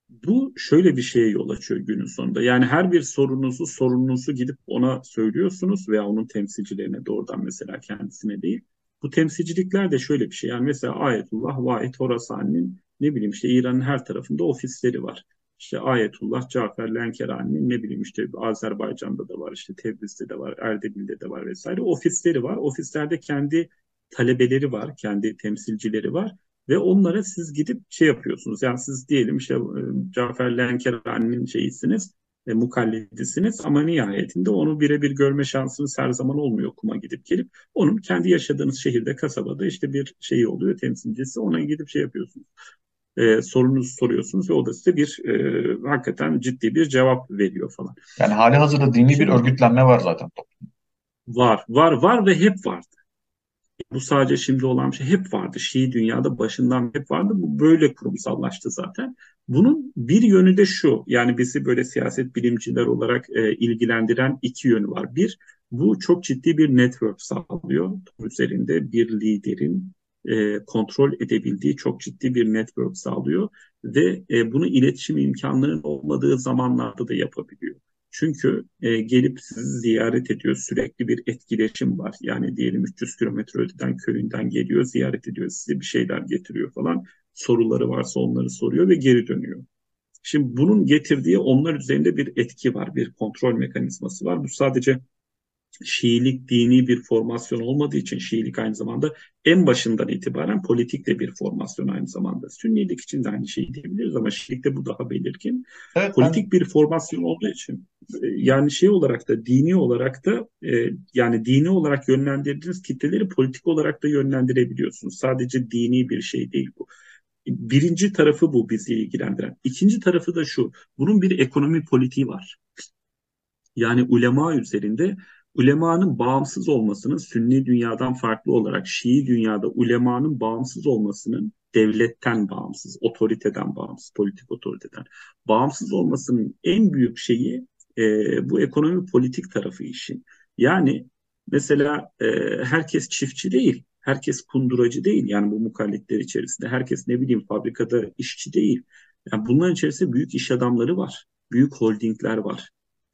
B: Bu şöyle bir şeye yol açıyor günün sonunda. Yani her bir sorunuzu sorununuzu gidip ona söylüyorsunuz veya onun temsilcilerine doğrudan mesela kendisine değil. Bu temsilcilikler de şöyle bir şey. Yani mesela Ayetullah Vahid Horasani'nin ne bileyim işte İran'ın her tarafında ofisleri var. İşte Ayetullah Cafer Lenkerani'nin ne bileyim işte Azerbaycan'da da var, işte Tebriz'de de var, Erdebil'de de var vesaire. Ofisleri var. Ofislerde kendi talebeleri var, kendi temsilcileri var ve onlara siz gidip şey yapıyorsunuz. Yani siz diyelim işte e, Cafer Lenkerani'nin şeyisiniz, e, mukallidisiniz ama nihayetinde onu birebir görme şansınız her zaman olmuyor kuma gidip gelip. Onun kendi yaşadığınız şehirde, kasabada işte bir şeyi oluyor temsilcisi. Ona gidip şey yapıyorsunuz. E, sorunuzu soruyorsunuz ve o da size bir e, hakikaten ciddi bir cevap veriyor falan.
A: Yani hali hazırda dini bir örgütlenme var zaten toplumda.
B: Var, var, var ve hep vardı. Bu sadece şimdi olan bir şey hep vardı. Şii dünyada başından hep vardı. Bu böyle kurumsallaştı zaten. Bunun bir yönü de şu. Yani bizi böyle siyaset bilimciler olarak e, ilgilendiren iki yönü var. Bir, bu çok ciddi bir network sağlıyor. Üzerinde bir liderin e, kontrol edebildiği çok ciddi bir network sağlıyor ve e, bunu iletişim imkanlarının olmadığı zamanlarda da yapabiliyor. Çünkü e, gelip sizi ziyaret ediyor. Sürekli bir etkileşim var. Yani diyelim 300 kilometre öteden köyünden geliyor, ziyaret ediyor, size bir şeyler getiriyor falan. Soruları varsa onları soruyor ve geri dönüyor. Şimdi bunun getirdiği onlar üzerinde bir etki var, bir kontrol mekanizması var. Bu sadece Şiilik dini bir formasyon olmadığı için Şiilik aynı zamanda en başından itibaren politik de bir formasyon aynı zamanda. Sünnilik için de aynı şeyi diyebiliriz ama Şiilikte bu daha belirgin. Evet, politik ben... bir formasyon olduğu için e, yani şey olarak da dini olarak da e, yani dini olarak yönlendirdiğiniz kitleleri politik olarak da yönlendirebiliyorsunuz. Sadece dini bir şey değil bu. Birinci tarafı bu bizi ilgilendiren. İkinci tarafı da şu. Bunun bir ekonomi politiği var. Yani ulema üzerinde ulemanın bağımsız olmasının sünni dünyadan farklı olarak Şii dünyada ulemanın bağımsız olmasının devletten bağımsız, otoriteden bağımsız, politik otoriteden bağımsız olmasının en büyük şeyi e, bu ekonomi politik tarafı işin. Yani mesela e, herkes çiftçi değil, herkes kunduracı değil. Yani bu mukallitler içerisinde herkes ne bileyim fabrikada işçi değil. Yani bunların içerisinde büyük iş adamları var, büyük holdingler var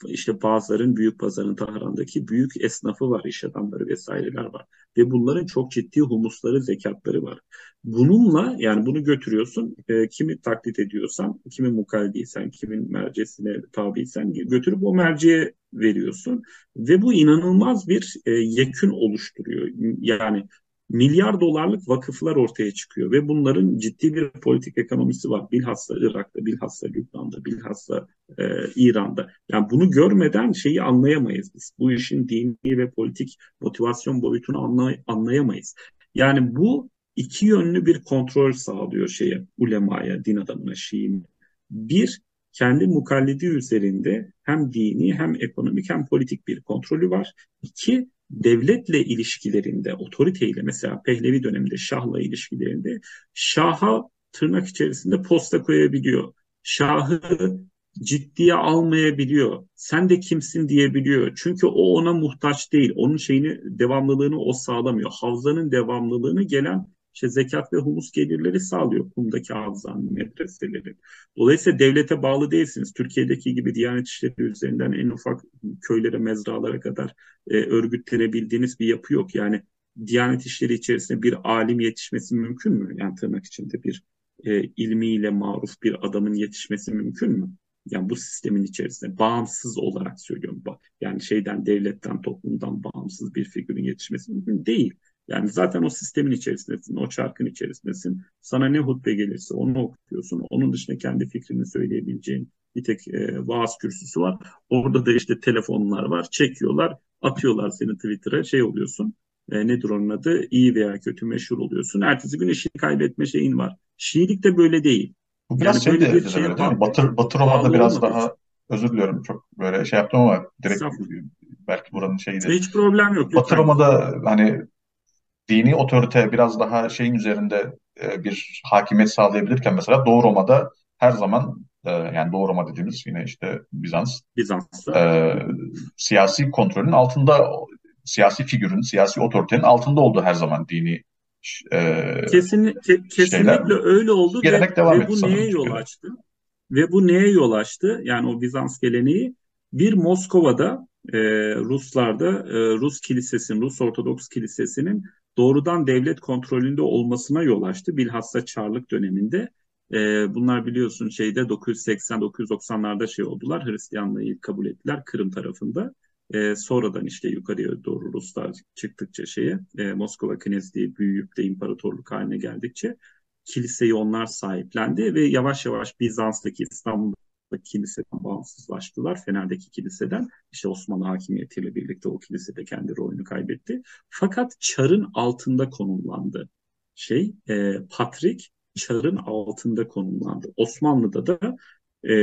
B: işte bazıların büyük pazarın Tahran'daki büyük esnafı var, iş adamları vesaireler var. ve bunların çok ciddi humusları, zekatları var. Bununla yani bunu götürüyorsun, e, kimi taklit ediyorsan, kimi mukallidiysen, kimin mercesine tabiysen götürüp o merceğe veriyorsun ve bu inanılmaz bir e, yekün oluşturuyor. Yani milyar dolarlık vakıflar ortaya çıkıyor ve bunların ciddi bir politik ekonomisi var. Bilhassa Irak'ta, bilhassa Lübnan'da, bilhassa e, İran'da. Yani bunu görmeden şeyi anlayamayız biz. Bu işin dini ve politik motivasyon boyutunu anlay anlayamayız. Yani bu iki yönlü bir kontrol sağlıyor şeye, ulemaya, din adamına, Şii'nin. Bir, kendi mukallidi üzerinde hem dini hem ekonomik hem politik bir kontrolü var. İki, devletle ilişkilerinde, otoriteyle mesela Pehlevi döneminde Şah'la ilişkilerinde Şah'a tırnak içerisinde posta koyabiliyor. Şah'ı ciddiye almayabiliyor. Sen de kimsin diyebiliyor. Çünkü o ona muhtaç değil. Onun şeyini devamlılığını o sağlamıyor. Havzanın devamlılığını gelen işte zekat ve humus gelirleri sağlıyor kumdaki havzanın medreseleri. Dolayısıyla devlete bağlı değilsiniz. Türkiye'deki gibi Diyanet İşleri üzerinden en ufak köylere, mezralara kadar e, örgütlenebildiğiniz bir yapı yok. Yani Diyanet İşleri içerisinde bir alim yetişmesi mümkün mü? Yani tırnak içinde bir e, ilmiyle maruf bir adamın yetişmesi mümkün mü? Yani bu sistemin içerisinde bağımsız olarak söylüyorum. Yani şeyden, devletten, toplumdan bağımsız bir figürün yetişmesi mümkün değil. Yani zaten o sistemin içerisindesin, o çarkın içerisindesin. Sana ne hutbe gelirse onu okuyorsun. Onun dışında kendi fikrini söyleyebileceğin bir tek e, vaaz kürsüsü var. Orada da işte telefonlar var. Çekiyorlar, atıyorlar seni Twitter'a şey oluyorsun. E, nedir onun adı? İyi veya kötü meşhur oluyorsun. Ertesi gün işini kaybetme şeyin var. Şiilik de böyle değil.
A: Bu biraz yani şey de, bir şey böyle, değil mi? Batı, Batı Roma'da biraz daha özür diliyorum çok böyle şey yaptım ama direkt belki buranın şeyi
B: Hiç problem yok.
A: Batı Roma'da hani dini otorite biraz daha şeyin üzerinde e, bir hakimiyet sağlayabilirken mesela Doğu Roma'da her zaman e, yani Doğu Roma dediğimiz yine işte Bizans
B: Bizans'ta
A: e, siyasi kontrolün altında siyasi figürün, siyasi otoritenin altında oldu her zaman dini
B: e, Kesin, ke, kesinlikle şeyler. öyle oldu ve, devam ve bu neye yol açtı? Ve bu neye yol açtı? Yani o Bizans geleneği bir Moskova'da e, Ruslarda e, Rus kilisesinin, Rus Ortodoks kilisesinin doğrudan devlet kontrolünde olmasına yol açtı. Bilhassa Çarlık döneminde. E, bunlar biliyorsun şeyde 980-990'larda şey oldular. Hristiyanlığı ilk kabul ettiler Kırım tarafında. E, sonradan işte yukarıya doğru Ruslar çıktıkça şeye e, Moskova Knezliği büyüyüp de imparatorluk haline geldikçe kiliseyi onlar sahiplendi ve yavaş yavaş Bizans'taki İstanbul kiliseden bağımsızlaştılar. Fener'deki kiliseden işte Osmanlı hakimiyetiyle birlikte o kilise de kendi rolünü kaybetti. Fakat çarın altında konumlandı. Şey, e, Patrik çarın altında konumlandı. Osmanlı'da da e,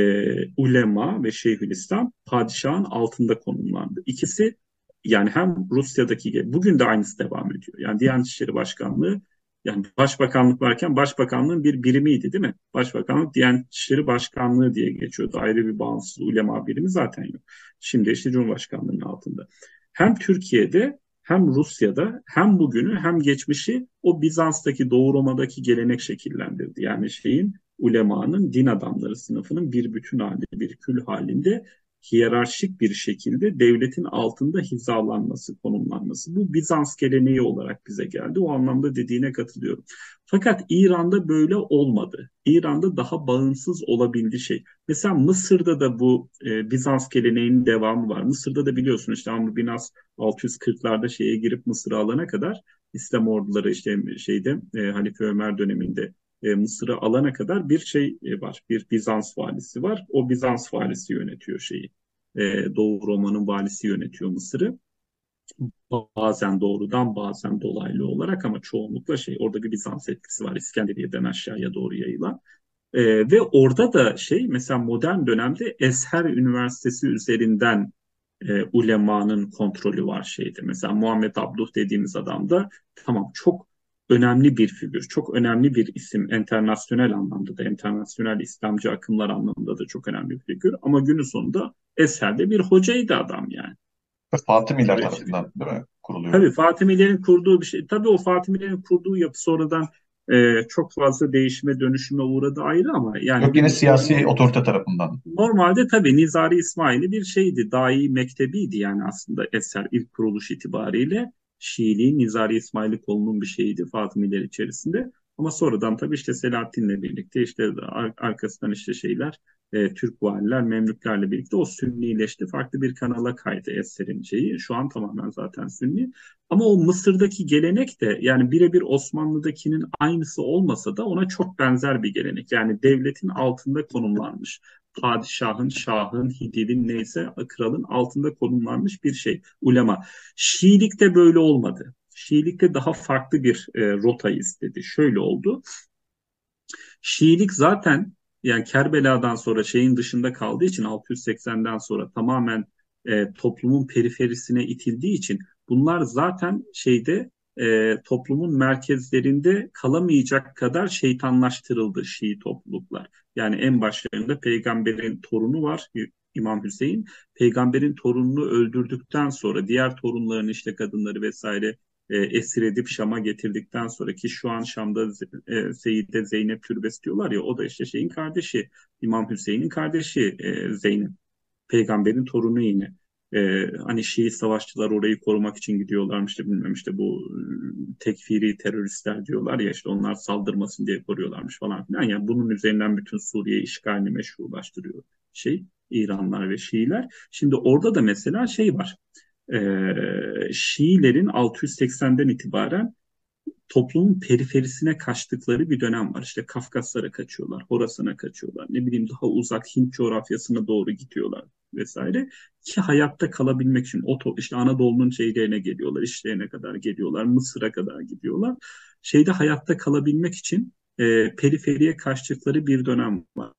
B: ulema ve Şeyhülislam padişahın altında konumlandı. İkisi yani hem Rusya'daki bugün de aynısı devam ediyor. Yani Diyanet İşleri Başkanlığı yani başbakanlık varken başbakanlığın bir birimiydi değil mi? Başbakanlık Diyanet İşleri Başkanlığı diye geçiyordu. Ayrı bir bağımsız ulema birimi zaten yok. Şimdi işte Cumhurbaşkanlığının altında. Hem Türkiye'de hem Rusya'da hem bugünü hem geçmişi o Bizans'taki Doğu Roma'daki gelenek şekillendirdi. Yani şeyin ulemanın din adamları sınıfının bir bütün halinde, bir kül halinde hiyerarşik bir şekilde devletin altında hizalanması, konumlanması. Bu Bizans geleneği olarak bize geldi. O anlamda dediğine katılıyorum. Fakat İran'da böyle olmadı. İran'da daha bağımsız olabildi şey. Mesela Mısır'da da bu e, Bizans geleneğinin devamı var. Mısır'da da biliyorsun işte Amr bin As 640'larda şeye girip Mısır'ı alana kadar İslam orduları işte şeyde e, Halife Ömer döneminde e, Mısır'ı alana kadar bir şey e, var. Bir Bizans valisi var. O Bizans valisi yönetiyor şeyi. E, Doğu Roma'nın valisi yönetiyor Mısır'ı. Bazen doğrudan bazen dolaylı olarak ama çoğunlukla şey orada bir Bizans etkisi var. İskenderiye'den aşağıya doğru yayılan. E, ve orada da şey mesela modern dönemde Esher Üniversitesi üzerinden e, ulemanın kontrolü var şeyde. Mesela Muhammed Abduh dediğimiz adam da tamam çok önemli bir figür, çok önemli bir isim, internasyonel anlamda da, internasyonel İslamcı akımlar anlamında da çok önemli bir figür. Ama günün sonunda eserde bir hocaydı adam yani.
A: Fatimiler tarafından değil mi kuruluyor?
B: Tabii Fatimilerin kurduğu bir şey. Tabii o Fatimilerin kurduğu yapı sonradan e, çok fazla değişime dönüşüme uğradı ayrı ama yani
A: Yok yine siyasi normal, otorite tarafından.
B: Normalde tabii Nizari İsmail'i bir şeydi, dahi mektebiydi yani aslında eser ilk kuruluş itibariyle Şiiliği Nizari İsmaili kolunun bir şeyiydi Fatımiler içerisinde. Ama sonradan tabii işte Selahattin'le birlikte işte ar- arkasından işte şeyler e, Türk valiler, Memlüklerle birlikte o Sünnileşti. Farklı bir kanala kaydı eserin şeyi. Şu an tamamen zaten Sünni. Ama o Mısır'daki gelenek de yani birebir Osmanlı'dakinin aynısı olmasa da ona çok benzer bir gelenek. Yani devletin altında konumlanmış. Padişahın, şahın, hidivin neyse kralın altında konumlanmış bir şey. Ulema. Şiilikte böyle olmadı. Şiilikte daha farklı bir e, rota istedi. Şöyle oldu. Şiilik zaten yani Kerbela'dan sonra şeyin dışında kaldığı için 680'den sonra tamamen e, toplumun periferisine itildiği için bunlar zaten şeyde e, toplumun merkezlerinde kalamayacak kadar şeytanlaştırıldı Şii topluluklar. Yani en başlarında peygamberin torunu var İmam Hüseyin. Peygamberin torununu öldürdükten sonra diğer torunların işte kadınları vesaire e, esir edip Şam'a getirdikten sonra ki şu an Şam'da e, Seyyide Zeynep Türbesi diyorlar ya o da işte şeyin kardeşi İmam Hüseyin'in kardeşi e, Zeynep. Peygamberin torunu yine. Ee, hani Şii savaşçılar orayı korumak için gidiyorlarmış işte bilmem işte bu ıı, tekfiri teröristler diyorlar ya işte onlar saldırmasın diye koruyorlarmış falan filan. Yani bunun üzerinden bütün Suriye işgalini meşrulaştırıyor şey İranlar ve Şiiler. Şimdi orada da mesela şey var e, Şiilerin 680'den itibaren toplumun periferisine kaçtıkları bir dönem var. İşte Kafkaslara kaçıyorlar, Horasan'a kaçıyorlar, ne bileyim daha uzak Hint coğrafyasına doğru gidiyorlar vesaire ki hayatta kalabilmek için o işte Anadolu'nun şeylerine geliyorlar, işlerine kadar geliyorlar, Mısır'a kadar gidiyorlar. Şeyde hayatta kalabilmek için e, periferiye kaçtıkları bir dönem var.